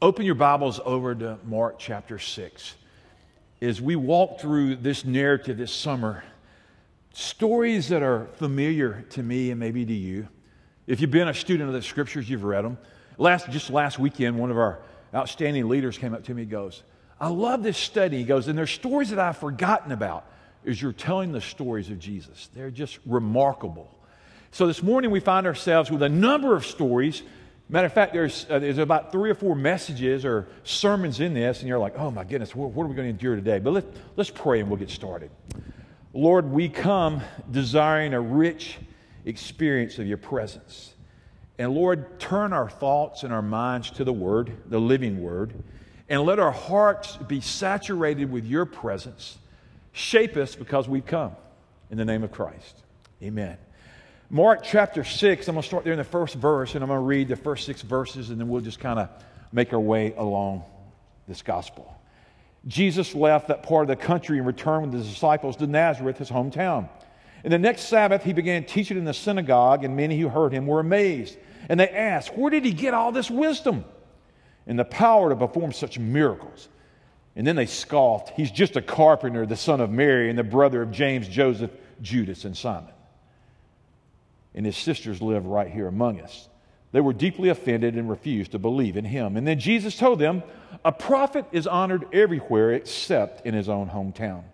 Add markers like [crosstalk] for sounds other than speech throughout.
Open your Bibles over to Mark chapter 6. As we walk through this narrative this summer, stories that are familiar to me and maybe to you. If you've been a student of the scriptures, you've read them. Last, just last weekend, one of our outstanding leaders came up to me and goes, I love this study. He goes, and there's stories that I've forgotten about as you're telling the stories of Jesus. They're just remarkable. So this morning we find ourselves with a number of stories Matter of fact, there's, uh, there's about three or four messages or sermons in this, and you're like, oh my goodness, what, what are we going to endure today? But let, let's pray and we'll get started. Lord, we come desiring a rich experience of your presence. And Lord, turn our thoughts and our minds to the Word, the living Word, and let our hearts be saturated with your presence. Shape us because we've come. In the name of Christ. Amen. Mark chapter 6, I'm going to start there in the first verse, and I'm going to read the first six verses, and then we'll just kind of make our way along this gospel. Jesus left that part of the country and returned with his disciples to Nazareth, his hometown. And the next Sabbath, he began teaching in the synagogue, and many who heard him were amazed. And they asked, Where did he get all this wisdom and the power to perform such miracles? And then they scoffed, He's just a carpenter, the son of Mary, and the brother of James, Joseph, Judas, and Simon and his sisters live right here among us. They were deeply offended and refused to believe in him. And then Jesus told them, A prophet is honored everywhere except in his own hometown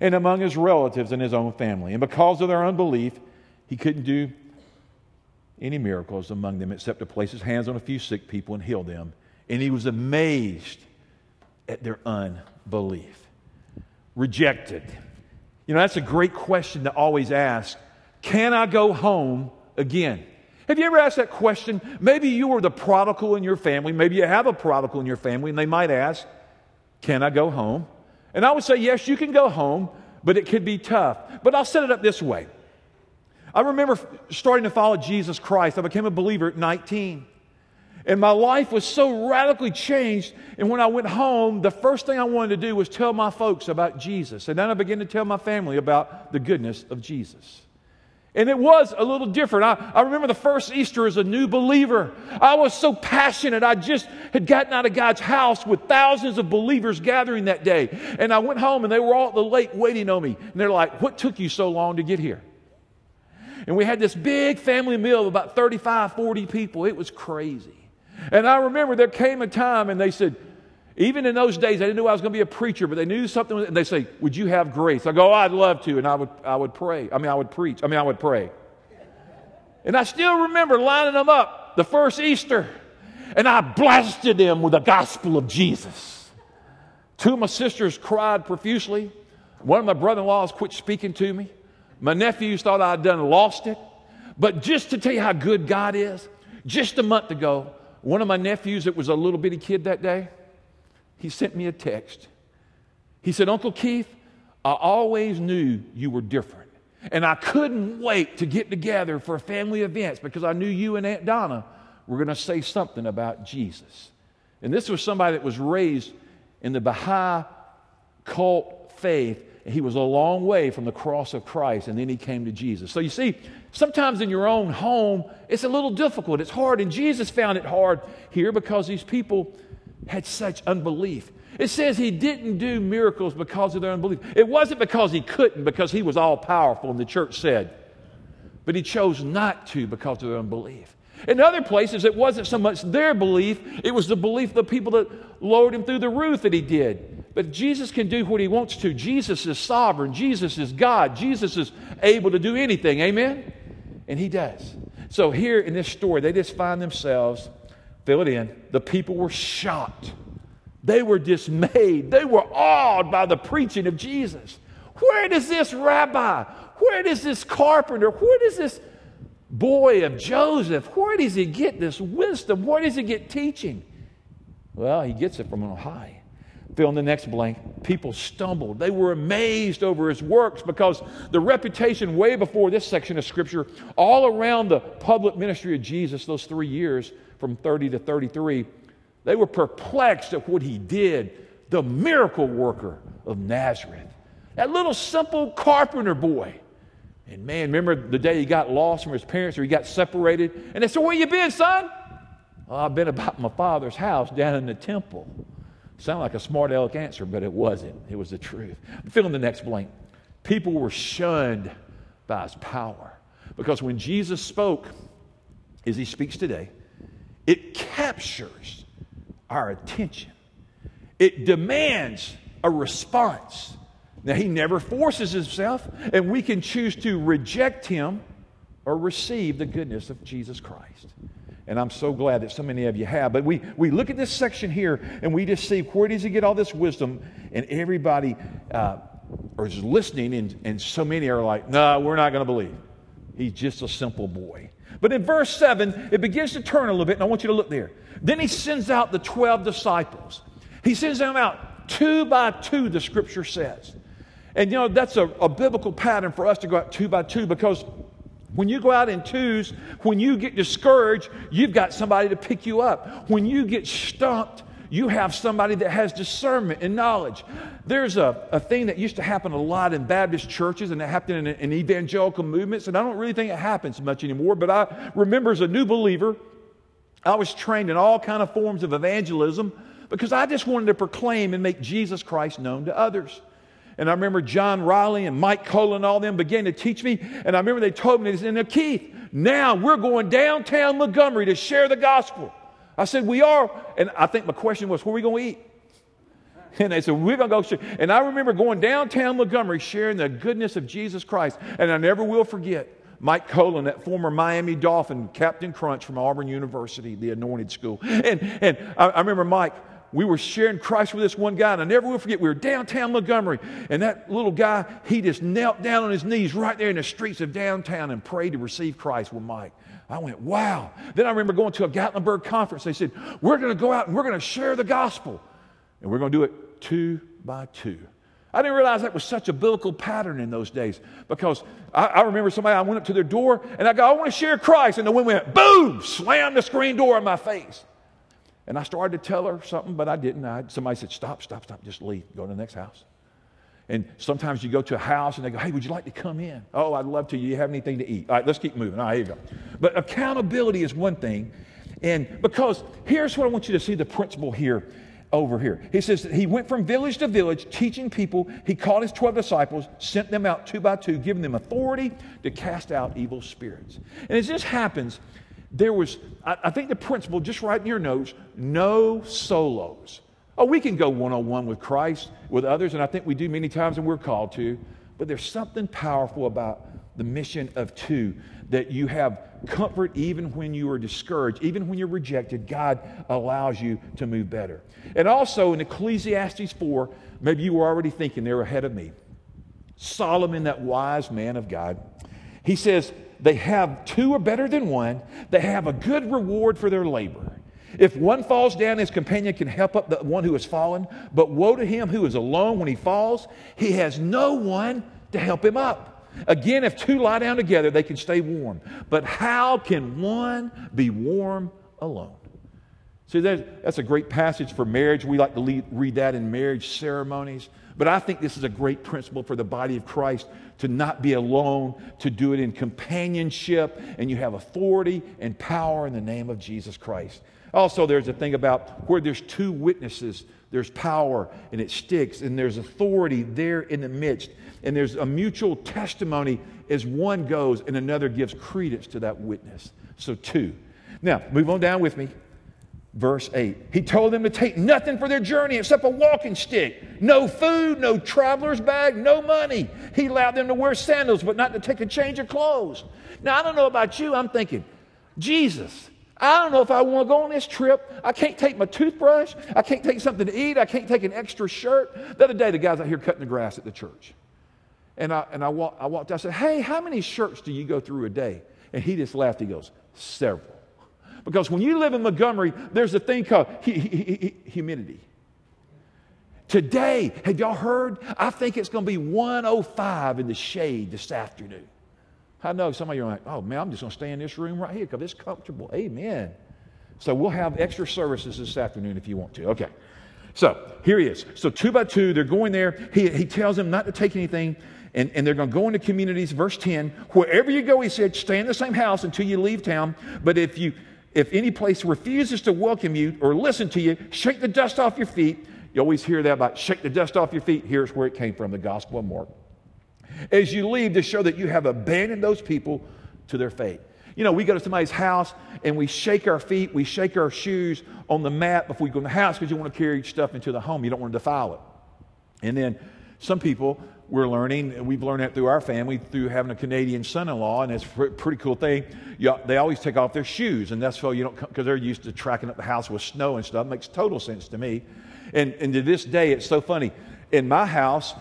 and among his relatives and his own family. And because of their unbelief, he couldn't do any miracles among them except to place his hands on a few sick people and heal them. And he was amazed at their unbelief. Rejected. You know, that's a great question to always ask can I go home again? Have you ever asked that question? Maybe you were the prodigal in your family. Maybe you have a prodigal in your family, and they might ask, Can I go home? And I would say, Yes, you can go home, but it could be tough. But I'll set it up this way. I remember starting to follow Jesus Christ. I became a believer at 19. And my life was so radically changed. And when I went home, the first thing I wanted to do was tell my folks about Jesus. And then I began to tell my family about the goodness of Jesus. And it was a little different. I, I, remember the first Easter as a new believer. I was so passionate. I just had gotten out of God's house with thousands of believers gathering that day. And I went home and they were all at the lake waiting on me. And they're like, What took you so long to get here? And we had this big family meal of about 35, 40 people. It was crazy. And I remember there came a time and they said, even in those days, I didn't know I was going to be a preacher, but they knew something. And they say, Would you have grace? I go, oh, I'd love to. And I would, I would pray. I mean, I would preach. I mean, I would pray. And I still remember lining them up the first Easter, and I blasted them with the gospel of Jesus. Two of my sisters cried profusely. One of my brother in laws quit speaking to me. My nephews thought I'd done lost it. But just to tell you how good God is, just a month ago, one of my nephews that was a little bitty kid that day, he sent me a text. He said, Uncle Keith, I always knew you were different. And I couldn't wait to get together for family events because I knew you and Aunt Donna were going to say something about Jesus. And this was somebody that was raised in the Baha'i cult faith. And he was a long way from the cross of Christ, and then he came to Jesus. So you see, sometimes in your own home, it's a little difficult. It's hard. And Jesus found it hard here because these people had such unbelief. It says he didn't do miracles because of their unbelief. It wasn't because he couldn't, because he was all powerful, and the church said. But he chose not to because of their unbelief. In other places, it wasn't so much their belief, it was the belief of the people that lowered him through the roof that he did. But Jesus can do what he wants to. Jesus is sovereign. Jesus is God. Jesus is able to do anything. Amen? And he does. So here in this story, they just find themselves fill it in. The people were shocked. They were dismayed. They were awed by the preaching of Jesus. Where does this rabbi, where does this carpenter, where does this boy of Joseph, where does he get this wisdom? Where does he get teaching? Well, he gets it from on high. Fill in the next blank. People stumbled. They were amazed over his works because the reputation, way before this section of Scripture, all around the public ministry of Jesus, those three years, from 30 to 33, they were perplexed at what he did, the miracle worker of Nazareth. That little simple carpenter boy. And man, remember the day he got lost from his parents or he got separated? And they said, Where you been, son? Oh, I've been about my father's house down in the temple. Sound like a smart aleck answer, but it wasn't. It was the truth. Fill in the next blank. People were shunned by his power. Because when Jesus spoke, as he speaks today, it captures our attention. It demands a response. Now, he never forces himself, and we can choose to reject him or receive the goodness of Jesus Christ. And I'm so glad that so many of you have. But we, we look at this section here and we just see where does he get all this wisdom? And everybody uh, is listening, and, and so many are like, no, we're not going to believe. He's just a simple boy. But in verse 7, it begins to turn a little bit, and I want you to look there. Then he sends out the 12 disciples. He sends them out two by two, the scripture says. And you know, that's a, a biblical pattern for us to go out two by two because when you go out in twos, when you get discouraged, you've got somebody to pick you up. When you get stumped, you have somebody that has discernment and knowledge. There's a, a thing that used to happen a lot in Baptist churches and it happened in, in evangelical movements, and I don't really think it happens much anymore, but I remember as a new believer, I was trained in all kind of forms of evangelism because I just wanted to proclaim and make Jesus Christ known to others. And I remember John Riley and Mike Kolen and all them began to teach me. And I remember they told me, they said, Keith, now we're going downtown Montgomery to share the gospel. I said, We are. And I think my question was, Where are we going to eat? [laughs] And they said, We're going to go share. And I remember going downtown Montgomery sharing the goodness of Jesus Christ. And I never will forget Mike Kolen, that former Miami Dolphin, Captain Crunch from Auburn University, the anointed school. And, and I, I remember Mike we were sharing Christ with this one guy, and I never will forget, we were downtown Montgomery, and that little guy, he just knelt down on his knees right there in the streets of downtown and prayed to receive Christ with Mike. I went, wow. Then I remember going to a Gatlinburg conference. They said, we're going to go out and we're going to share the gospel. And we're going to do it two by two. I didn't realize that was such a biblical pattern in those days because I, I, remember somebody, I went up to their door and I go, I want to share Christ. And the woman went, boom, slammed the screen door in my face. And I started to tell her something, but I didn't. I, somebody said, Stop, stop, stop, just leave. Go to the next house. And sometimes you go to a house and they go, Hey, would you like to come in? Oh, I'd love to. You have anything to eat? All right, let's keep moving. All right, here you go. But accountability is one thing. And because here's what I want you to see the principle here over here. He says that he went from village to village teaching people. He called his 12 disciples, sent them out two by two, giving them authority to cast out evil spirits. And as this happens, there was, I, I think the principle, just write in your notes, no solos. Oh, we can go one on one with Christ, with others, and I think we do many times and we're called to, but there's something powerful about the mission of two that you have comfort even when you are discouraged, even when you're rejected. God allows you to move better. And also in Ecclesiastes 4, maybe you were already thinking they're ahead of me. Solomon, that wise man of God, he says, they have two are better than one. They have a good reward for their labor. If one falls down, his companion can help up the one who has fallen. But woe to him who is alone when he falls. He has no one to help him up. Again, if two lie down together, they can stay warm. But how can one be warm alone? See, that's a great passage for marriage. We like to lead, read that in marriage ceremonies. But I think this is a great principle for the body of Christ to not be alone, to do it in companionship, and you have authority and power in the name of Jesus Christ. Also, there's a thing about where there's two witnesses, there's power and it sticks, and there's authority there in the midst, and there's a mutual testimony as one goes and another gives credence to that witness. So, two. Now, move on down with me. Verse 8. He told them to take nothing for their journey except a walking stick. No food, no traveler's bag, no money. He allowed them to wear sandals, but not to take a change of clothes. Now, I don't know about you. I'm thinking, Jesus, I don't know if I want to go on this trip. I can't take my toothbrush. I can't take something to eat. I can't take an extra shirt. The other day, the guy's out here cutting the grass at the church. And I, and I, walk, I walked out. I said, Hey, how many shirts do you go through a day? And he just laughed. He goes, Several. Because when you live in Montgomery, there's a thing called humidity. Today, have y'all heard? I think it's going to be 105 in the shade this afternoon. I know some of you are like, oh man, I'm just going to stay in this room right here because it's comfortable. Amen. So we'll have extra services this afternoon if you want to. Okay. So here he is. So two by two, they're going there. He, he tells them not to take anything, and, and they're going to go into communities. Verse 10 Wherever you go, he said, stay in the same house until you leave town. But if you if any place refuses to welcome you or listen to you, shake the dust off your feet. You always hear that about shake the dust off your feet. Here's where it came from the Gospel of Mark. As you leave to show that you have abandoned those people to their fate. You know, we go to somebody's house and we shake our feet, we shake our shoes on the mat before we go in the house because you want to carry stuff into the home. You don't want to defile it. And then some people, we're learning, we've learned that through our family, through having a Canadian son in law, and it's a pretty cool thing. You, they always take off their shoes, and that's so you don't, because they're used to tracking up the house with snow and stuff. It makes total sense to me. And, and to this day, it's so funny. In my house,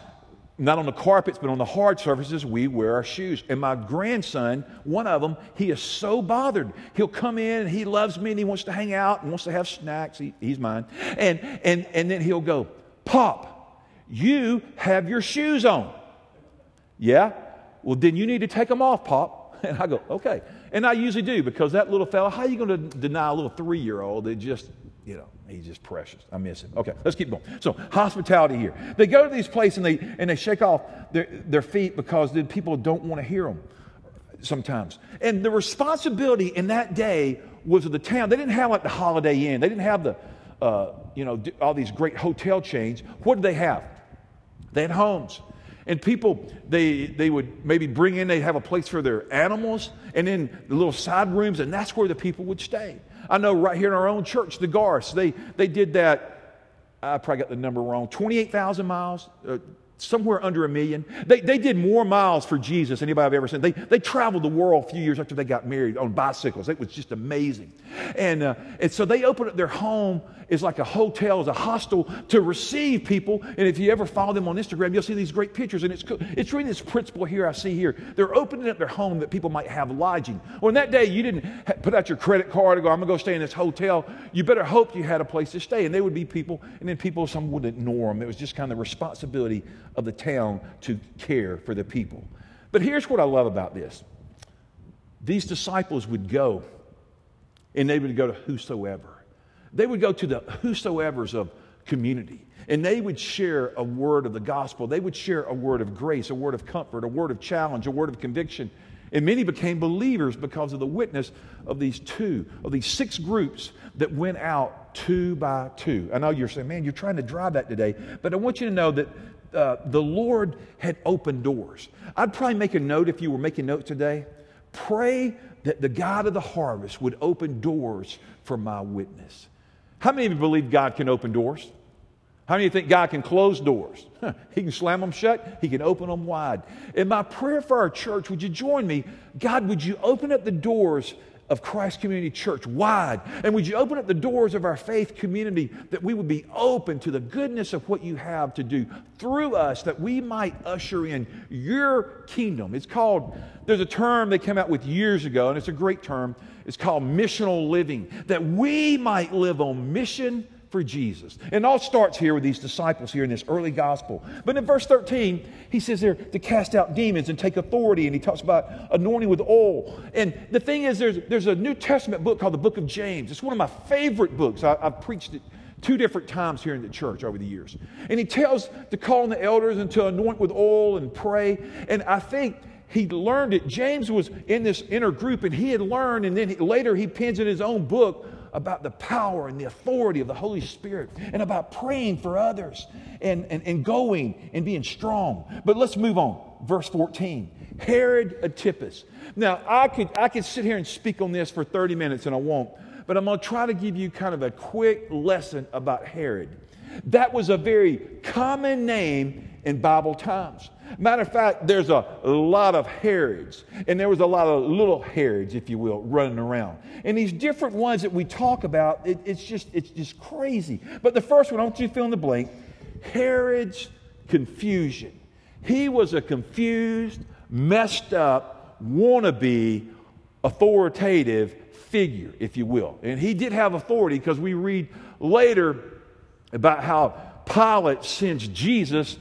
not on the carpets, but on the hard surfaces, we wear our shoes. And my grandson, one of them, he is so bothered. He'll come in and he loves me and he wants to hang out and wants to have snacks. He, he's mine. And, and, and then he'll go, Pop, you have your shoes on. Yeah? Well, then you need to take them off, Pop. [laughs] And I go, okay. And I usually do because that little fella, how are you going to deny a little three year old that just, you know, He's just precious. I miss him. Okay, let's keep going. So, hospitality here. They go to these places and they, and they shake off their, their feet because the people don't want to hear them sometimes. And the responsibility in that day was of the town. They didn't have like the Holiday Inn, they didn't have the, uh, you know, all these great hotel chains. What did they have? They had homes. And people, they, they would maybe bring in, they'd have a place for their animals, and then the little side rooms, and that's where the people would stay. I know right here in our own church, the Garths, they, they did that. I probably got the number wrong 28,000 miles, uh, somewhere under a million. They, they did more miles for Jesus than anybody I've ever seen. They, they traveled the world a few years after they got married on bicycles. It was just amazing. And, uh, and so they opened up their home is like a hotel, is a hostel to receive people. And if you ever follow them on Instagram, you'll see these great pictures. And it's, it's really this principle here I see here. They're opening up their home that people might have lodging. Well, in that day, you didn't put out your credit card and go, I'm going to go stay in this hotel. You better hope you had a place to stay. And they would be people, and then people, some would ignore them. It was just kind of the responsibility of the town to care for the people. But here's what I love about this these disciples would go, and they would go to whosoever. They would go to the whosoever's of community and they would share a word of the gospel. They would share a word of grace, a word of comfort, a word of challenge, a word of conviction. And many became believers because of the witness of these two, of these six groups that went out two by two. I know you're saying, man, you're trying to drive that today, but I want you to know that uh, the Lord had opened doors. I'd probably make a note if you were making notes today. Pray that the God of the harvest would open doors for my witness. How many of you believe God can open doors? How many of you think God can close doors? [laughs] he can slam them shut, He can open them wide. In my prayer for our church, would you join me? God, would you open up the doors of Christ Community Church wide. And would you open up the doors of our faith community that we would be open to the goodness of what you have to do through us, that we might usher in your kingdom? It's called, there's a term they came out with years ago, and it's a great term. It's called missional living, that we might live on mission for Jesus. And it all starts here with these disciples here in this early gospel. But in verse 13, he says there to cast out demons and take authority, and he talks about anointing with oil. And the thing is, there's, there's a New Testament book called the Book of James. It's one of my favorite books. I, I've preached it two different times here in the church over the years. And he tells to call on the elders and to anoint with oil and pray. And I think he learned it. James was in this inner group and he had learned, and then he, later he pens in his own book about the power and the authority of the Holy Spirit and about praying for others and, and, and going and being strong. But let's move on. Verse 14 Herod Antipas. Now, I could, I could sit here and speak on this for 30 minutes and I won't, but I'm going to try to give you kind of a quick lesson about Herod. That was a very common name in Bible times. Matter of fact, there's a lot of Herods, and there was a lot of little Herods, if you will, running around. And these different ones that we talk about, it, it's just it's just crazy. But the first one, I want you to fill in the blank: Herod's confusion. He was a confused, messed up, wannabe, authoritative figure, if you will. And he did have authority because we read later about how Pilate sends Jesus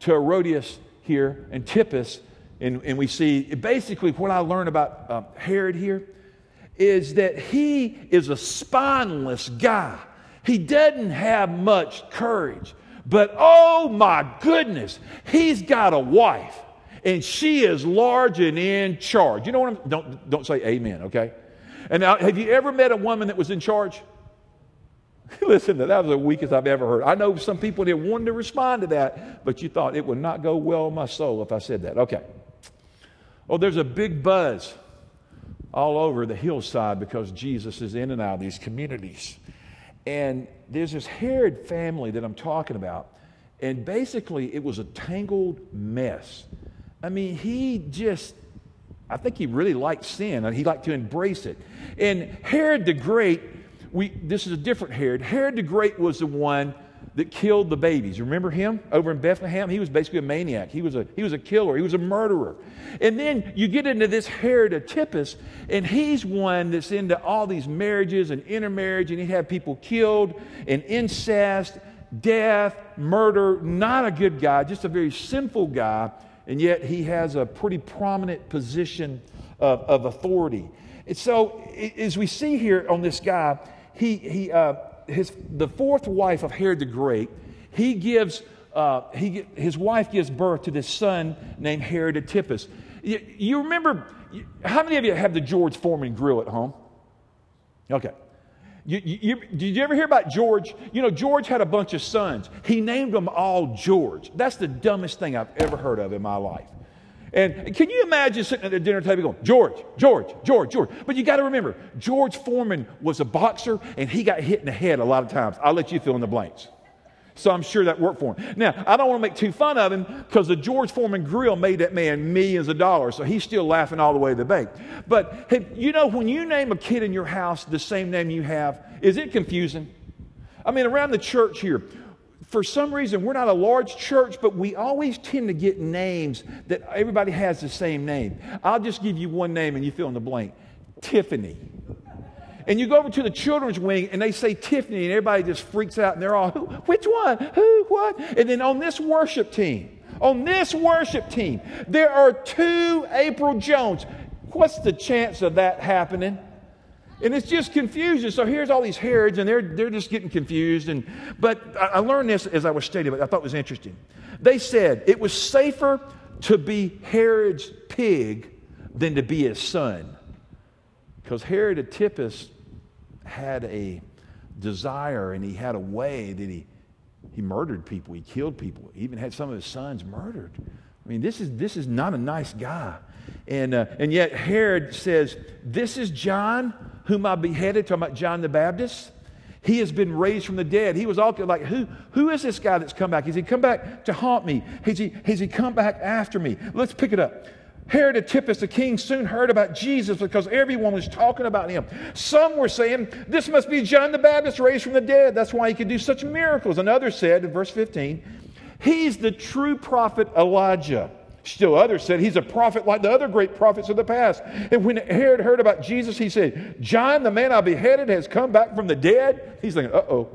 to Herodias here, Antipas, and, and we see basically what I learned about uh, Herod here is that he is a spineless guy. He doesn't have much courage. But oh my goodness, he's got a wife and she is large and in charge. You know what I'm don't don't say amen, okay? And now, have you ever met a woman that was in charge? [laughs] Listen, to that was the weakest I've ever heard. I know some people didn't want to respond to that, but you thought it would not go well with my soul if I said that. Okay. Oh, there's a big buzz all over the hillside because Jesus is in and out of these communities. And there's this Herod family that I'm talking about. And basically, it was a tangled mess. I mean, he just, I think he really liked sin and he liked to embrace it. And Herod the Great, we, this is a different Herod. Herod the Great was the one that killed the babies. Remember him over in Bethlehem? He was basically a maniac. He was a, he was a killer. He was a murderer. And then you get into this Herod Antipas, and he's one that's into all these marriages and intermarriage, and he had people killed and incest, death, murder. Not a good guy, just a very sinful guy, and yet he has a pretty prominent position of, of authority. And so, as we see here on this guy, he, he, uh, his, the fourth wife of Herod the Great, he gives, uh, he, his wife gives birth to this son named Herod Antipas. You, you remember, how many of you have the George Foreman grill at home? Okay. You, you, did you ever hear about George? You know, George had a bunch of sons. He named them all George. That's the dumbest thing I've ever heard of in my life. And can you imagine sitting at the dinner table going, George, George, George, George? But you got to remember, George Foreman was a boxer and he got hit in the head a lot of times. I'll let you fill in the blanks. So I'm sure that worked for him. Now, I don't want to make too fun of him because the George Foreman grill made that man millions of dollars. So he's still laughing all the way to the bank. But hey, you know, when you name a kid in your house the same name you have, is it confusing? I mean, around the church here, for some reason, we're not a large church, but we always tend to get names that everybody has the same name. I'll just give you one name and you fill in the blank Tiffany. And you go over to the children's wing and they say Tiffany, and everybody just freaks out and they're all, which one? Who? What? And then on this worship team, on this worship team, there are two April Jones. What's the chance of that happening? And it's just confusion. So here's all these Herods, and they're, they're just getting confused. And, but I learned this as I was studying, but I thought it was interesting. They said it was safer to be Herod's pig than to be his son. Because Herod Antipas had a desire and he had a way that he, he murdered people, he killed people, he even had some of his sons murdered. I mean, this is, this is not a nice guy. And, uh, and yet Herod says, This is John whom I beheaded, talking about John the Baptist. He has been raised from the dead. He was all like, who, who is this guy that's come back? Has he come back to haunt me? Has he, has he come back after me? Let's pick it up. Herod Antipas, the king, soon heard about Jesus because everyone was talking about him. Some were saying, This must be John the Baptist raised from the dead. That's why he could do such miracles. And others said, in verse 15, He's the true prophet Elijah. Still others said he's a prophet like the other great prophets of the past. And when Herod heard about Jesus, he said, John, the man I beheaded, has come back from the dead. He's thinking, uh oh.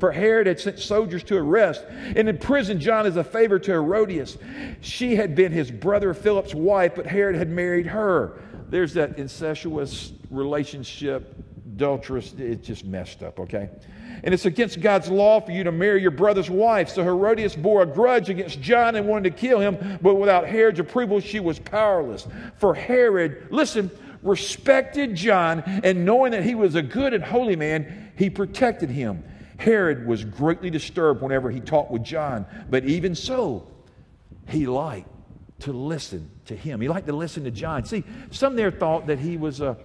For Herod had sent soldiers to arrest and imprisoned John as a favor to Herodias. She had been his brother Philip's wife, but Herod had married her. There's that incestuous relationship, adulterous, it's just messed up, okay? and it's against God's law for you to marry your brother's wife. So Herodias bore a grudge against John and wanted to kill him, but without Herod's approval, she was powerless. For Herod, listen, respected John, and knowing that he was a good and holy man, he protected him. Herod was greatly disturbed whenever he talked with John, but even so, he liked to listen to him. He liked to listen to John. See, some there thought that he was a,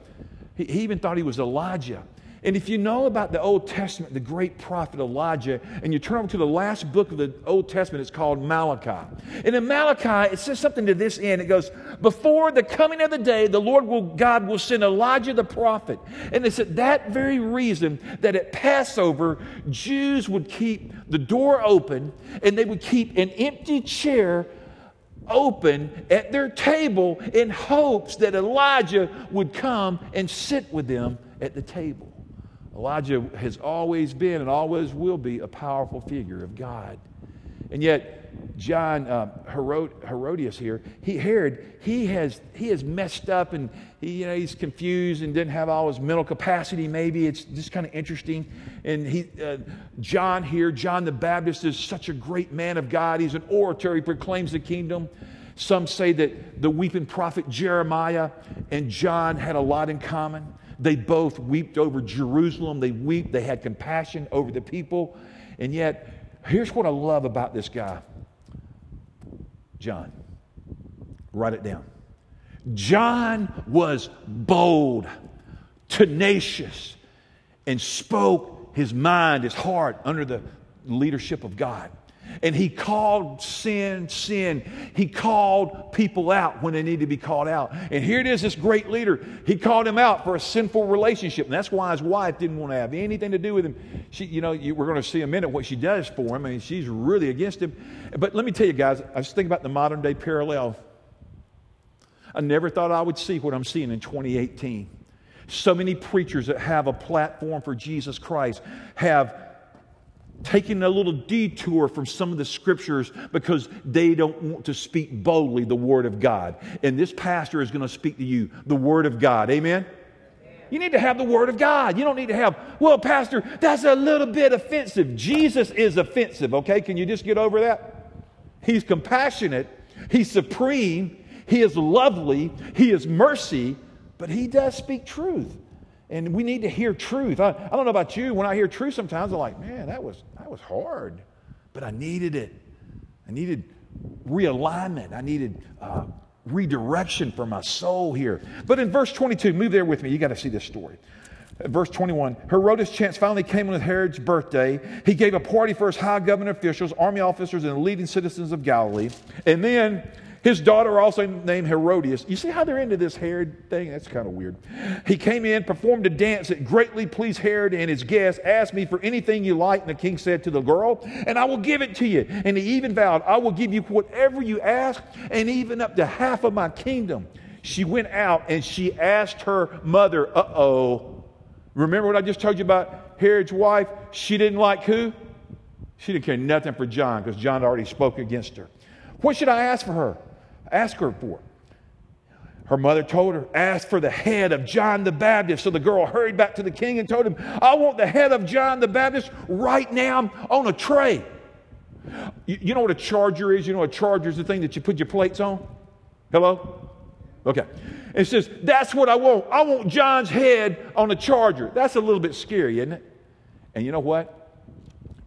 he even thought he was Elijah. And if you know about the Old Testament, the great prophet Elijah, and you turn over to the last book of the Old Testament, it's called Malachi. And in Malachi, it says something to this end. It goes, Before the coming of the day, the Lord will, God will send Elijah the prophet. And it's at that very reason that at Passover, Jews would keep the door open and they would keep an empty chair open at their table in hopes that Elijah would come and sit with them at the table. Elijah has always been and always will be a powerful figure of God. And yet, John uh, Herod, Herodias here, he, Herod, he has, he has messed up and he, you know, he's confused and didn't have all his mental capacity, maybe. It's just kind of interesting. And he, uh, John here, John the Baptist, is such a great man of God. He's an orator, he proclaims the kingdom. Some say that the weeping prophet Jeremiah and John had a lot in common. They both wept over Jerusalem. They wept. They had compassion over the people. And yet, here's what I love about this guy John. Write it down. John was bold, tenacious, and spoke his mind, his heart under the leadership of God. And he called sin, sin. He called people out when they needed to be called out. And here it is, this great leader. He called him out for a sinful relationship. And that's why his wife didn't want to have anything to do with him. She, you know, you, we're going to see a minute what she does for him. I mean, she's really against him. But let me tell you guys, I was thinking about the modern day parallel. I never thought I would see what I'm seeing in 2018. So many preachers that have a platform for Jesus Christ have taking a little detour from some of the scriptures because they don't want to speak boldly the Word of God. And this pastor is going to speak to you the Word of God. Amen? You need to have the Word of God. You don't need to have, well, Pastor, that's a little bit offensive. Jesus is offensive, okay? Can you just get over that? He's compassionate, He's supreme, He is lovely, He is mercy, but He does speak truth. And we need to hear truth. I, I don't know about you. When I hear truth, sometimes I'm like, man, that was, that was hard. But I needed it. I needed realignment. I needed uh, redirection for my soul here. But in verse 22, move there with me. You got to see this story. Verse 21 Herodias' chance finally came on Herod's birthday. He gave a party for his high government officials, army officers, and leading citizens of Galilee. And then his daughter, also named Herodias, you see how they're into this Herod thing? That's kind of weird. He came in, performed a dance that greatly pleased Herod and his guests. Asked me for anything you like. And the king said to the girl, And I will give it to you. And he even vowed, I will give you whatever you ask, and even up to half of my kingdom. She went out and she asked her mother, Uh oh. Remember what I just told you about Herod's wife? She didn't like who? She didn't care nothing for John because John had already spoke against her. What should I ask for her? Ask her for. Her mother told her, Ask for the head of John the Baptist. So the girl hurried back to the king and told him, I want the head of John the Baptist right now on a tray. You, you know what a charger is? You know, a charger is the thing that you put your plates on? Hello? Okay. It says, That's what I want. I want John's head on a charger. That's a little bit scary, isn't it? And you know what?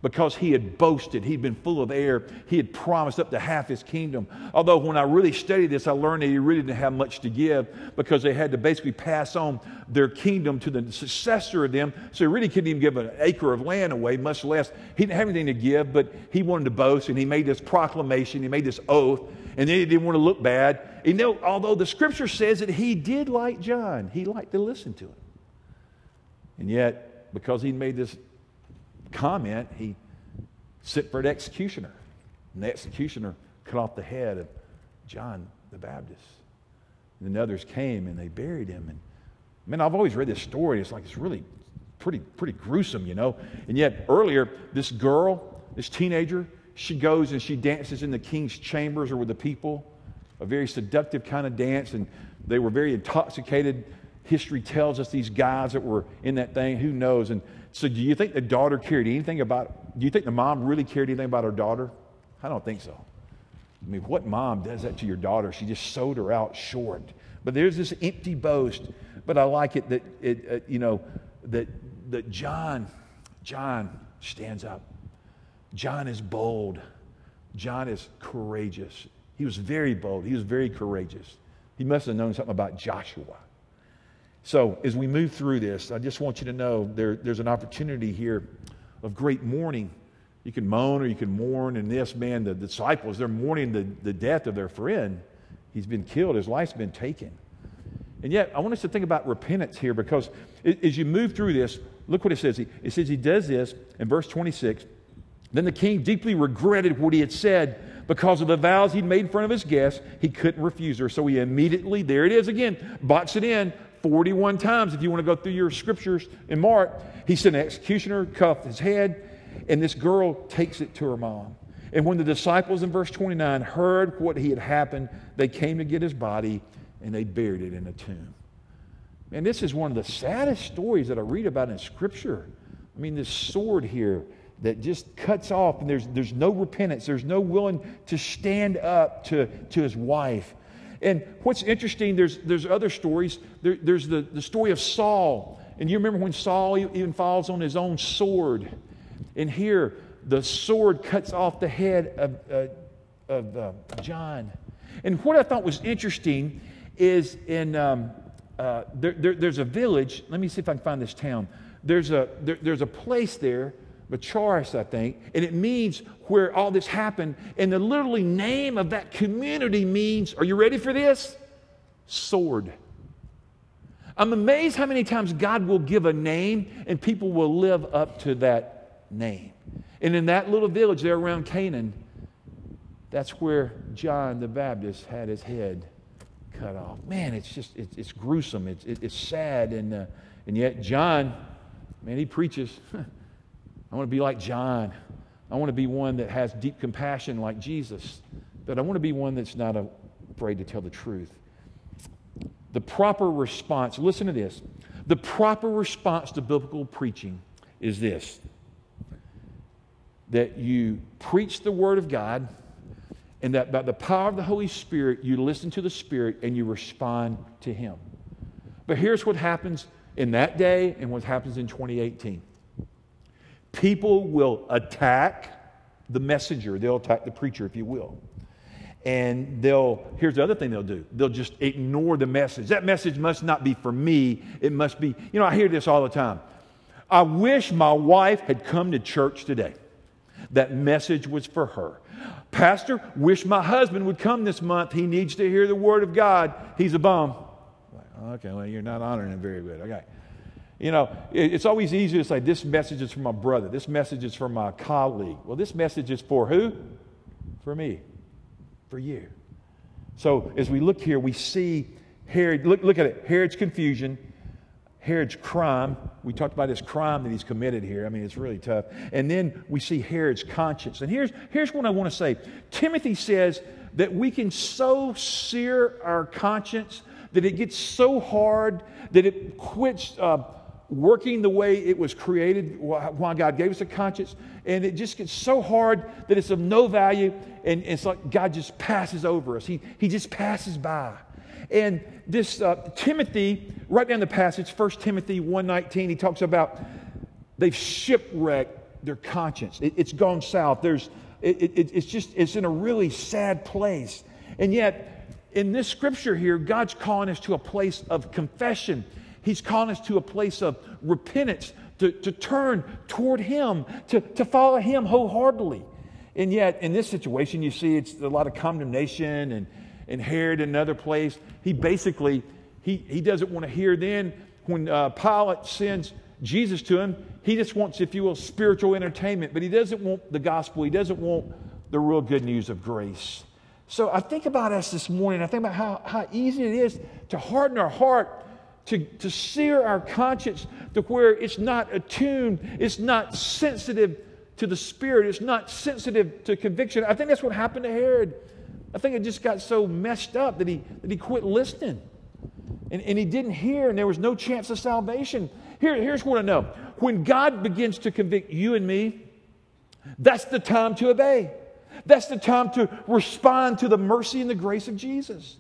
Because he had boasted. He'd been full of air. He had promised up to half his kingdom. Although, when I really studied this, I learned that he really didn't have much to give because they had to basically pass on their kingdom to the successor of them. So he really couldn't even give an acre of land away, much less. He didn't have anything to give, but he wanted to boast and he made this proclamation, he made this oath, and then he didn't want to look bad. You know, although the scripture says that he did like John, he liked to listen to him. And yet, because he made this comment, he sent for an executioner. And the executioner cut off the head of John the Baptist. And then others came and they buried him. And man, I've always read this story. It's like it's really pretty, pretty gruesome, you know. And yet earlier, this girl, this teenager, she goes and she dances in the king's chambers or with the people, a very seductive kind of dance, and they were very intoxicated. History tells us these guys that were in that thing, who knows? And so, do you think the daughter cared anything about, do you think the mom really cared anything about her daughter? I don't think so. I mean, what mom does that to your daughter? She just sold her out short. But there's this empty boast. But I like it that, it, uh, you know, that, that John, John stands up. John is bold. John is courageous. He was very bold. He was very courageous. He must have known something about Joshua. So, as we move through this, I just want you to know there, there's an opportunity here of great mourning. You can moan or you can mourn. And this man, the disciples, they're mourning the, the death of their friend. He's been killed, his life's been taken. And yet, I want us to think about repentance here because as you move through this, look what it says. It says he does this in verse 26. Then the king deeply regretted what he had said because of the vows he'd made in front of his guests. He couldn't refuse her. So he immediately, there it is again, box it in, 41 times, if you want to go through your scriptures in Mark, he sent an executioner, cuffed his head, and this girl takes it to her mom. And when the disciples in verse 29 heard what he had happened, they came to get his body and they buried it in a tomb. And this is one of the saddest stories that I read about in Scripture. I mean, this sword here that just cuts off, and there's, there's no repentance, there's no willing to stand up to, to his wife. And what's interesting, there's, there's other stories. There, there's the, the story of Saul. And you remember when Saul even falls on his own sword. And here, the sword cuts off the head of, uh, of uh, John. And what I thought was interesting is in, um, uh, there, there, there's a village. Let me see if I can find this town. There's a, there, there's a place there Machaerus, I think, and it means where all this happened. And the literally name of that community means, are you ready for this? Sword. I'm amazed how many times God will give a name and people will live up to that name. And in that little village there around Canaan, that's where John the Baptist had his head cut off. Man, it's just, it's, it's gruesome. It's, it's sad. And, uh, and yet, John, man, he preaches. [laughs] I want to be like John. I want to be one that has deep compassion like Jesus. But I want to be one that's not afraid to tell the truth. The proper response, listen to this. The proper response to biblical preaching is this that you preach the Word of God, and that by the power of the Holy Spirit, you listen to the Spirit and you respond to Him. But here's what happens in that day and what happens in 2018 People will attack the messenger, they'll attack the preacher, if you will. And they'll, here's the other thing they'll do they'll just ignore the message. That message must not be for me, it must be, you know, I hear this all the time. I wish my wife had come to church today. That message was for her. Pastor, wish my husband would come this month. He needs to hear the word of God. He's a bum. Okay, well, you're not honoring him very good. Okay. You know, it's always easy to say, this message is for my brother, this message is for my colleague. Well, this message is for who? For me, for you. So as we look here, we see Herod, look, look at it Herod's confusion, Herod's crime. We talked about his crime that he's committed here. I mean, it's really tough. And then we see Herod's conscience. And here's, here's what I want to say Timothy says that we can so sear our conscience that it gets so hard that it quits. Uh, working the way it was created, why God gave us a conscience, and it just gets so hard that it's of no value, and it's like God just passes over us. He, he just passes by. And this uh, Timothy, right down the passage, 1 Timothy 1.19, he talks about they've shipwrecked their conscience. It, has gone south. There's, it, it, it's just, it's in a really sad place. And yet, in this scripture here, God's calling us to a place of confession He's calling us to a place of repentance, to, to turn toward Him, to, to follow Him wholeheartedly. And yet, in this situation, you see it's a lot of condemnation and, and Herod in another place. He basically, he, he doesn't want to hear then when uh, Pilate sends Jesus to him, he just wants, if you will, spiritual entertainment, but he doesn't want the gospel. He doesn't want the real good news of grace. So I think about us this morning. I think about how, how easy it is to harden our heart to, to sear our conscience to where it's not attuned, it's not sensitive to the Spirit, it's not sensitive to conviction. I think that's what happened to Herod. I think it just got so messed up that he, that he quit listening. And, and he didn't hear, and there was no chance of salvation. Here, here's what I know when God begins to convict you and me, that's the time to obey. That's the time to respond to the mercy and the grace of Jesus.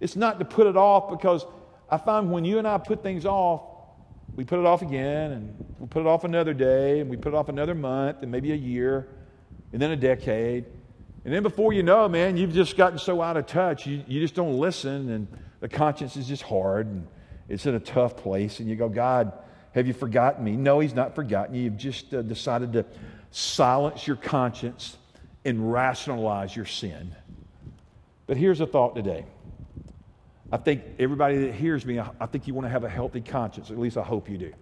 It's not to put it off because I find when you and I put things off, we put it off again, and we put it off another day, and we put it off another month, and maybe a year, and then a decade. And then before you know, man, you've just gotten so out of touch, you, you just don't listen, and the conscience is just hard, and it's in a tough place, and you go, God, have you forgotten me? No, He's not forgotten you. You've just uh, decided to silence your conscience and rationalize your sin. But here's a thought today. I think everybody that hears me, I think you want to have a healthy conscience. At least I hope you do.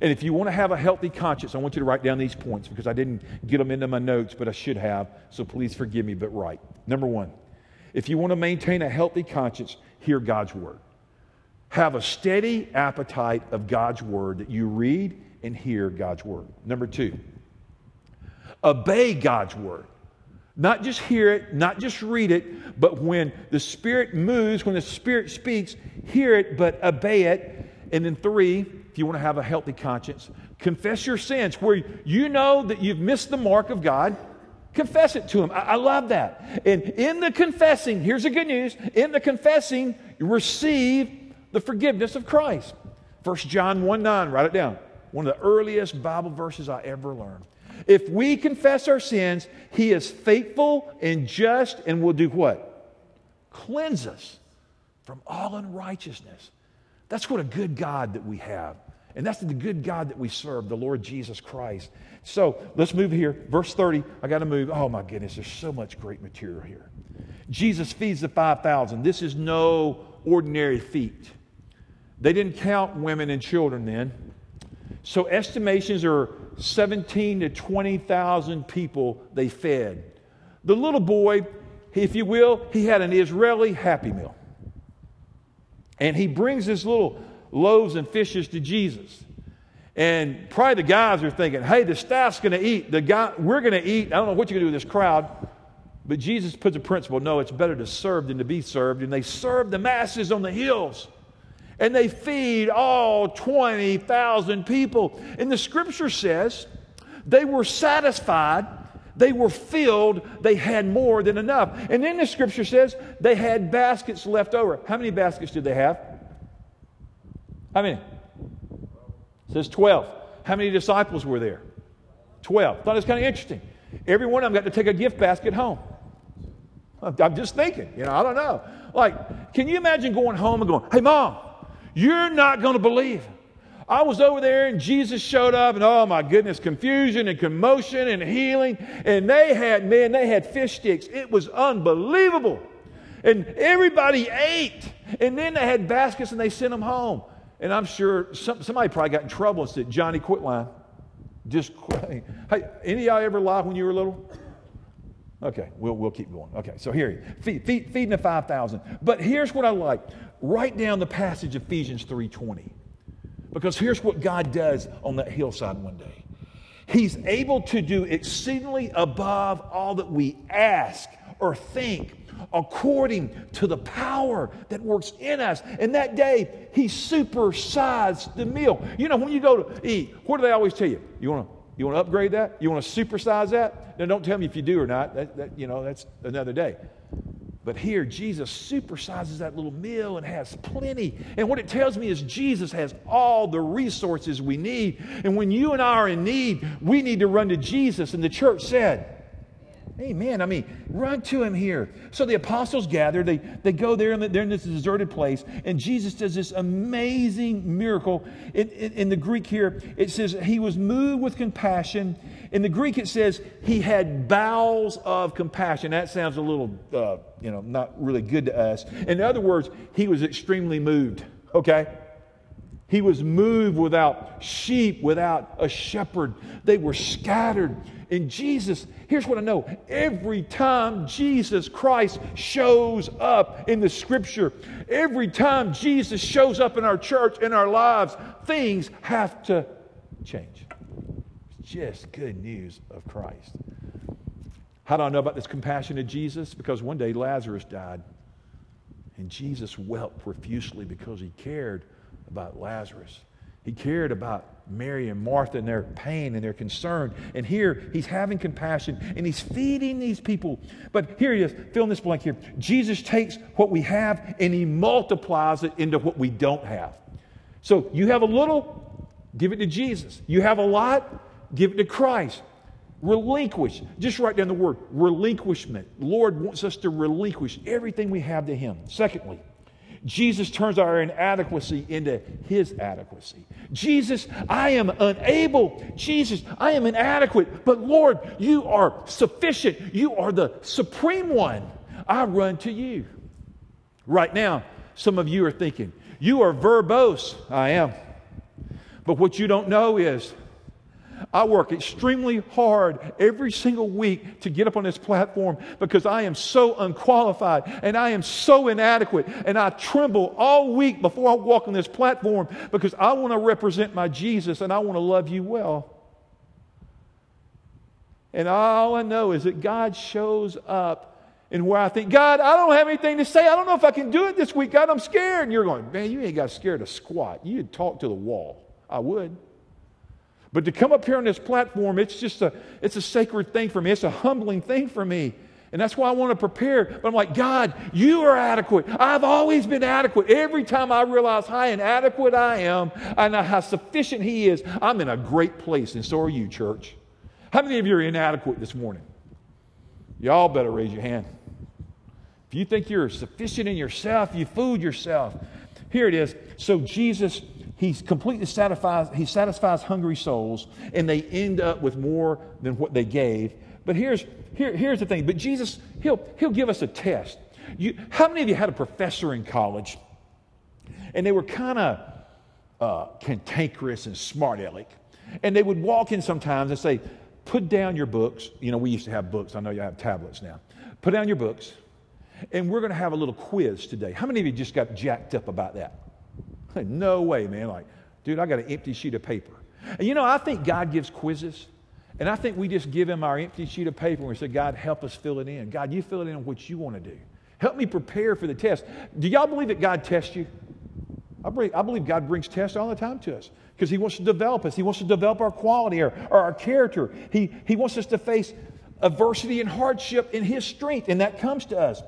And if you want to have a healthy conscience, I want you to write down these points because I didn't get them into my notes, but I should have. So please forgive me, but write. Number one, if you want to maintain a healthy conscience, hear God's word. Have a steady appetite of God's word that you read and hear God's word. Number two, obey God's word. Not just hear it, not just read it, but when the Spirit moves, when the Spirit speaks, hear it, but obey it. And then, three, if you want to have a healthy conscience, confess your sins where you know that you've missed the mark of God Confess it to Him. I, I love that. And in the confessing, here's the good news in the confessing, you receive the forgiveness of Christ. 1 John 1 9, write it down. One of the earliest Bible verses I ever learned. If we confess our sins, He is faithful and just and will do what? Cleanse us from all unrighteousness. That's what a good God that we have. And that's the good God that we serve, the Lord Jesus Christ. So let's move here. Verse 30. I got to move. Oh my goodness, there's so much great material here. Jesus feeds the 5,000. This is no ordinary feat. They didn't count women and children then. So estimations are 17 to 20,000 people they fed. The little boy, if you will, he had an Israeli happy meal. And he brings his little loaves and fishes to Jesus. And probably the guys are thinking, hey, the staff's going to eat. The guy, we're going to eat. I don't know what you're going to do with this crowd. But Jesus puts a principle no, it's better to serve than to be served. And they serve the masses on the hills. And they feed all 20,000 people. And the scripture says they were satisfied, they were filled, they had more than enough. And then the scripture says they had baskets left over. How many baskets did they have? How many? It says 12. How many disciples were there? 12. Thought it was kind of interesting. Every one of them got to take a gift basket home. I'm just thinking, you know, I don't know. Like, can you imagine going home and going, hey, mom, you're not going to believe. I was over there and Jesus showed up, and oh my goodness, confusion and commotion and healing. And they had, man, they had fish sticks. It was unbelievable. And everybody ate. And then they had baskets and they sent them home. And I'm sure some, somebody probably got in trouble and said, Johnny, quit lying. Just quit. [laughs] Hey, any of y'all ever lie when you were little? Okay, we'll, we'll keep going. Okay, so here, feed, feed, feeding the 5,000. But here's what I like. Write down the passage Ephesians 3.20. Because here's what God does on that hillside one day. He's able to do exceedingly above all that we ask or think according to the power that works in us. And that day, he supersized the meal. You know, when you go to eat, what do they always tell you? You want to you want to upgrade that? You want to supersize that? Now, don't tell me if you do or not. That, that, you know, that's another day. But here, Jesus supersizes that little meal and has plenty. And what it tells me is Jesus has all the resources we need. And when you and I are in need, we need to run to Jesus. And the church said, Amen. I mean, run to him here. So the apostles gather. They, they go there and they're in this deserted place. And Jesus does this amazing miracle. In, in, in, the Greek here, it says he was moved with compassion. In the Greek, it says he had bowels of compassion. That sounds a little, uh, you know, not really good to us. In other words, he was extremely moved. Okay? He was moved without sheep, without a shepherd. They were scattered. And Jesus, here's what I know every time Jesus Christ shows up in the scripture, every time Jesus shows up in our church, in our lives, things have to change. It's just good news of Christ. How do I know about this compassion of Jesus? Because one day Lazarus died, and Jesus wept profusely because he cared about Lazarus. He cared about Mary and Martha and their pain and their concern. And here he's having compassion and he's feeding these people. But here he is, fill in this blank here. Jesus takes what we have and he multiplies it into what we don't have. So you have a little, give it to Jesus. You have a lot, give it to Christ. Relinquish. Just write down the word relinquishment. Lord wants us to relinquish everything we have to him. Secondly, Jesus turns our inadequacy into his adequacy. Jesus, I am unable. Jesus, I am inadequate. But Lord, you are sufficient. You are the supreme one. I run to you. Right now, some of you are thinking, you are verbose. I am. But what you don't know is I work extremely hard every single week to get up on this platform because I am so unqualified and I am so inadequate. And I tremble all week before I walk on this platform because I want to represent my Jesus and I want to love you well. And all I know is that God shows up and where I think, God, I don't have anything to say. I don't know if I can do it this week. God, I'm scared. And you're going, man, you ain't got scared to squat. You'd talk to the wall. I would. But to come up here on this platform, it's just a, it's a sacred thing for me. It's a humbling thing for me. And that's why I want to prepare. But I'm like, God, you are adequate. I've always been adequate. Every time I realize how inadequate I am and how sufficient He is, I'm in a great place. And so are you, church. How many of you are inadequate this morning? Y'all better raise your hand. If you think you're sufficient in yourself, you fooled yourself. Here it is. So Jesus, He's completely satisfies, He satisfies hungry souls, and they end up with more than what they gave. But here's, here, here's the thing. But Jesus, he'll, he'll give us a test. You, how many of you had a professor in college and they were kind of uh, cantankerous and smart aleck? And they would walk in sometimes and say, Put down your books. You know, we used to have books. I know you have tablets now. Put down your books. And we're going to have a little quiz today. How many of you just got jacked up about that? No way, man. Like, dude, I got an empty sheet of paper. And you know, I think God gives quizzes and I think we just give him our empty sheet of paper and we say, God, help us fill it in. God, you fill it in what you want to do. Help me prepare for the test. Do y'all believe that God tests you? I believe, I believe God brings tests all the time to us because He wants to develop us. He wants to develop our quality or, or our character. He, he wants us to face adversity and hardship in His strength, and that comes to us.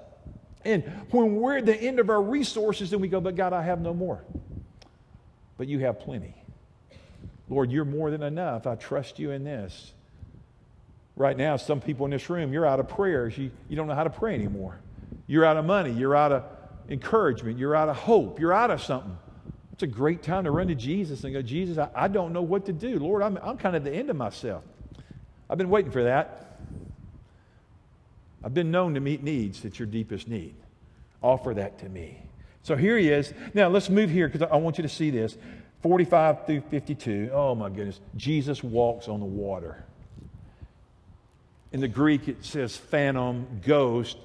And when we're at the end of our resources, then we go, But God, I have no more. But you have plenty. Lord, you're more than enough. I trust you in this. Right now, some people in this room, you're out of prayers. You, you don't know how to pray anymore. You're out of money. You're out of encouragement. You're out of hope. You're out of something. It's a great time to run to Jesus and go, Jesus, I, I don't know what to do. Lord, I'm, I'm kind of at the end of myself. I've been waiting for that. I've been known to meet needs. It's your deepest need. Offer that to me. So here he is. Now let's move here because I want you to see this. 45 through 52. Oh my goodness. Jesus walks on the water. In the Greek, it says phantom, ghost.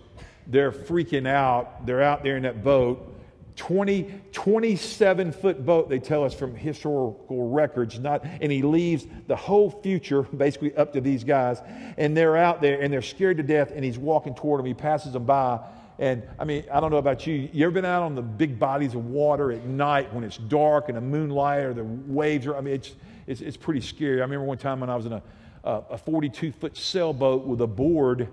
They're freaking out. They're out there in that boat. 20, 27 foot boat, they tell us from historical records. Not, and he leaves the whole future [laughs] basically up to these guys. And they're out there and they're scared to death. And he's walking toward them. He passes them by. And I mean, I don't know about you. You ever been out on the big bodies of water at night when it's dark and the moonlight or the waves are, I mean, it's, it's, it's pretty scary. I remember one time when I was in a a 42 foot sailboat with a board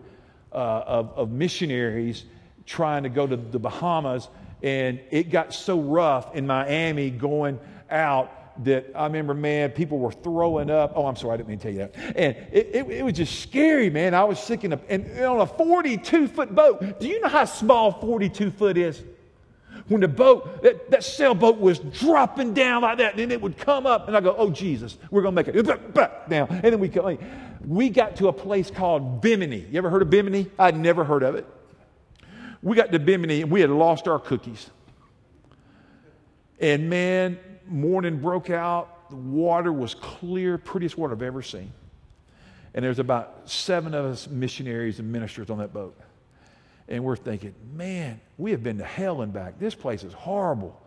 uh, of, of missionaries trying to go to the Bahamas. And it got so rough in Miami going out that I remember, man, people were throwing up. Oh, I'm sorry, I didn't mean to tell you that. And it, it, it was just scary, man. I was sick in a, and on a 42 foot boat. Do you know how small 42 foot is? when the boat, that, that sailboat was dropping down like that, and then it would come up, and I go, oh, Jesus, we're going to make it back down. And then we we got to a place called Bimini. You ever heard of Bimini? I'd never heard of it. We got to Bimini, and we had lost our cookies. And man, morning broke out. The water was clear, prettiest water I've ever seen. And there's about seven of us missionaries and ministers on that boat. And we're thinking, man, we have been to hell and back. This place is horrible.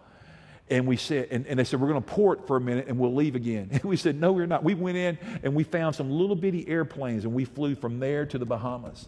And we said, and, and they said, we're going to port for a minute and we'll leave again. [laughs] And we said, no, we're not. We went in and we found some little bitty airplanes and we flew from there to the Bahamas.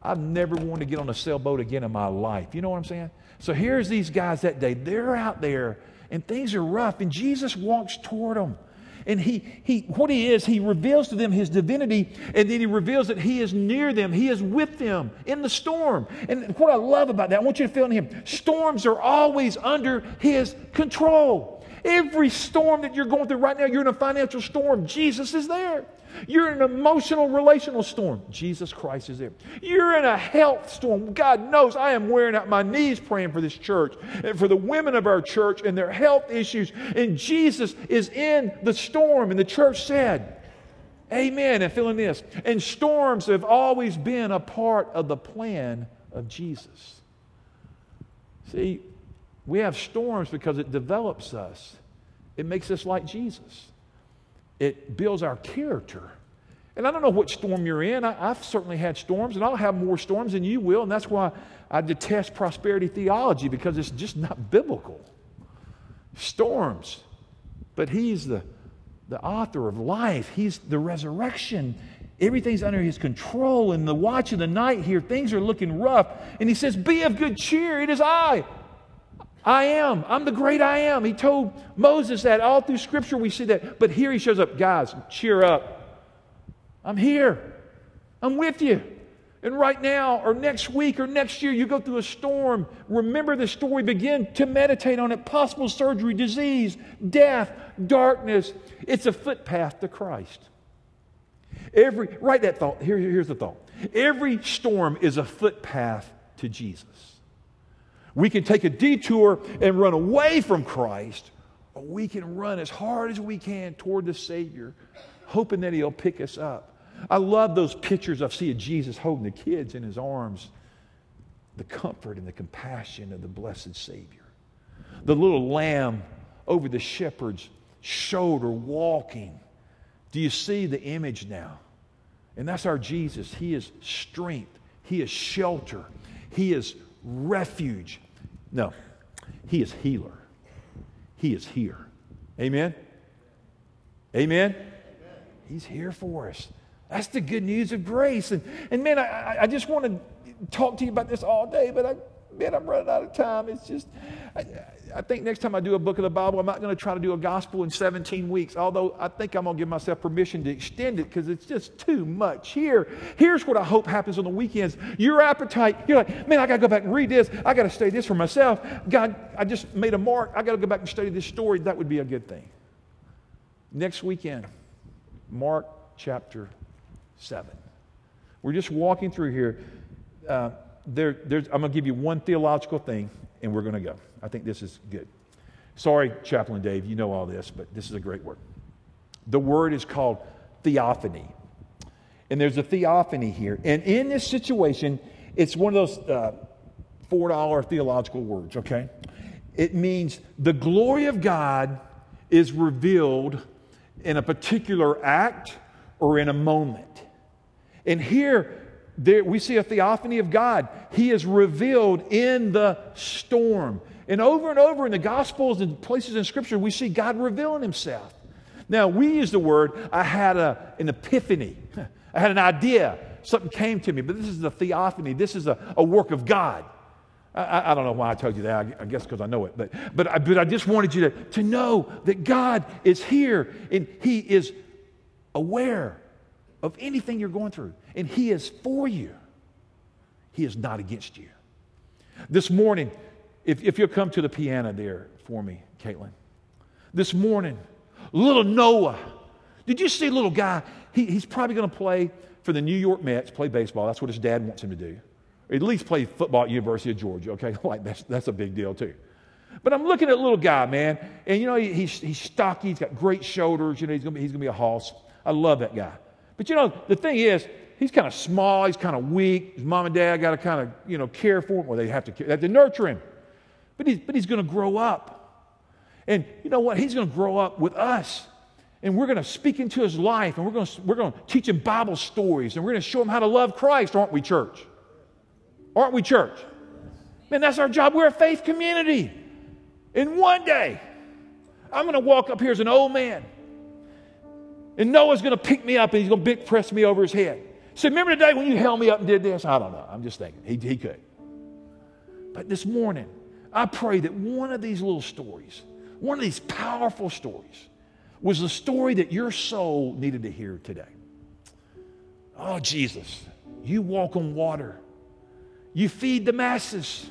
I've never wanted to get on a sailboat again in my life. You know what I'm saying? So here's these guys that day. They're out there and things are rough and Jesus walks toward them. And he, he, what he is, he reveals to them his divinity, and then he reveals that he is near them. He is with them in the storm. And what I love about that, I want you to feel in him. Storms are always under his control. Every storm that you're going through right now, you're in a financial storm. Jesus is there. You're in an emotional, relational storm. Jesus Christ is there. You're in a health storm. God knows I am wearing out my knees praying for this church and for the women of our church and their health issues. And Jesus is in the storm. And the church said, Amen. And feeling this. And storms have always been a part of the plan of Jesus. See, we have storms because it develops us, it makes us like Jesus it builds our character. And I don't know what storm you're in. I, have certainly had storms, and I'll have more storms than you will. And that's why I detest prosperity theology because it's just not biblical. Storms. But He's the, the author of life, He's the resurrection. Everything's under His control. In the watch of the night here, things are looking rough. And He says, Be of good cheer. It is I. I am. I'm the great I am. He told Moses that all through Scripture we see that. But here he shows up. Guys, cheer up. I'm here. I'm with you. And right now, or next week, or next year, you go through a storm. Remember the story. Begin to meditate on it. Possible surgery, disease, death, darkness. It's a footpath to Christ. Every, write that thought. Here, here's the thought. Every storm is a footpath to Jesus. We can take a detour and run away from Christ, or we can run as hard as we can toward the Savior, hoping that He'll pick us up. I love those pictures I see of Jesus holding the kids in His arms, the comfort and the compassion of the blessed Savior. The little lamb over the shepherd's shoulder walking. Do you see the image now? And that's our Jesus. He is strength, He is shelter, He is refuge. No, He is healer. He is here. Amen? Amen? He's here for us. That's the good news of grace. And, and man, I, I just want to talk to you about this all day, but I, man, I'm running out of time. It's just, I, I think next time I do a book of the Bible, I'm not going to try to do a gospel in 17 weeks, although I think I'm going to give myself permission to extend it because it's just too much here. Here's what I hope happens on the weekends. Your appetite, you're like, man, I got to go back and read this. I got to study this for myself. God, I just made a mark. I got to go back and study this story. That would be a good thing. Next weekend, Mark chapter 7. We're just walking through here. Uh, there, I'm going to give you one theological thing, and we're going to go. I think this is good. Sorry, Chaplain Dave, you know all this, but this is a great word. The word is called theophany. And there's a theophany here. And in this situation, it's one of those uh, $4 theological words, okay? It means the glory of God is revealed in a particular act or in a moment. And here, there, we see a theophany of God. He is revealed in the storm. And over and over in the Gospels and places in Scripture, we see God revealing Himself. Now, we use the word, I had a, an epiphany. [laughs] I had an idea. Something came to me, but this is the theophany. This is a, a work of God. I, I, don't know why I told you that. I, guess because I know it. But, but, I, but I just wanted you to, to know that God is here and He is aware of anything you're going through, and He is for you. He is not against you. This morning, if, if you'll come to the piano there for me, Caitlin. This morning, little Noah. Did you see little guy? He, he's probably going to play for the New York Mets, play baseball. That's what his dad wants him to do. At least play football at University of Georgia, okay? [laughs] like that's, that's a big deal too. But I'm looking at little guy, man, and you know, he, he's, he's stocky, he's got great shoulders, you know, he's going he's to be a hoss. I love that guy. But you know, the thing is, he's kind of small, he's kind of weak. His mom and dad got to kind of, you know, care for him. Well, they have to, they have to nurture him. But he's, but he's going to grow up. And you know what? He's going to grow up with us. And we're going to speak into his life and we're going to, we're going to teach him Bible stories and we're going to show him how to love Christ, aren't we, church? Aren't we, church? Man, that's our job. We're a faith community. And one day, I'm going to walk up here as an old man. And Noah's going to pick me up and he's going to press me over his head. Say, remember the day when you held me up and did this? I don't know. I'm just thinking. He, he could. But this morning, I pray that one of these little stories, one of these powerful stories, was the story that your soul needed to hear today. Oh, Jesus, you walk on water, you feed the masses,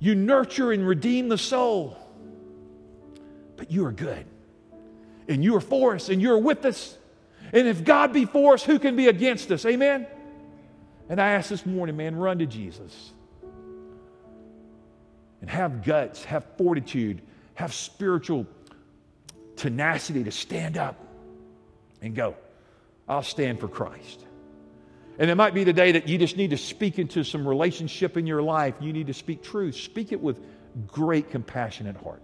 you nurture and redeem the soul, but you are good. And you are for us, and you're with us. And if God be for us, who can be against us? Amen? And I ask this morning, man, run to Jesus and have guts, have fortitude, have spiritual tenacity to stand up and go, I'll stand for Christ. And it might be the day that you just need to speak into some relationship in your life. You need to speak truth. Speak it with great compassionate heart.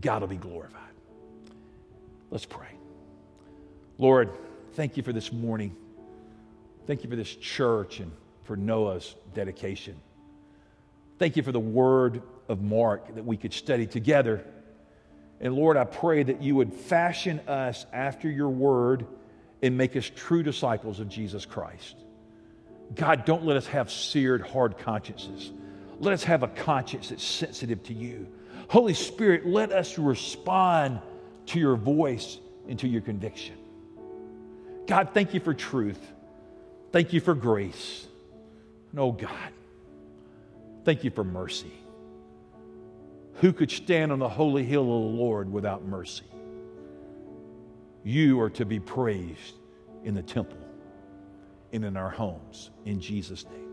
God will be glorified. Let's pray. Lord, thank you for this morning. Thank you for this church and for Noah's dedication. Thank you for the word of Mark that we could study together. And Lord, I pray that you would fashion us after your word and make us true disciples of Jesus Christ. God, don't let us have seared, hard consciences. let us have a conscience that's sensitive to you. Holy Spirit, let us respond to your voice and to your conviction. God, thank you for truth. Thank you for grace. And oh, God, thank you for mercy. Who could stand on the holy hill of the Lord without mercy? You are to be praised in the temple and in our homes. In Jesus' name.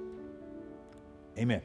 Amen.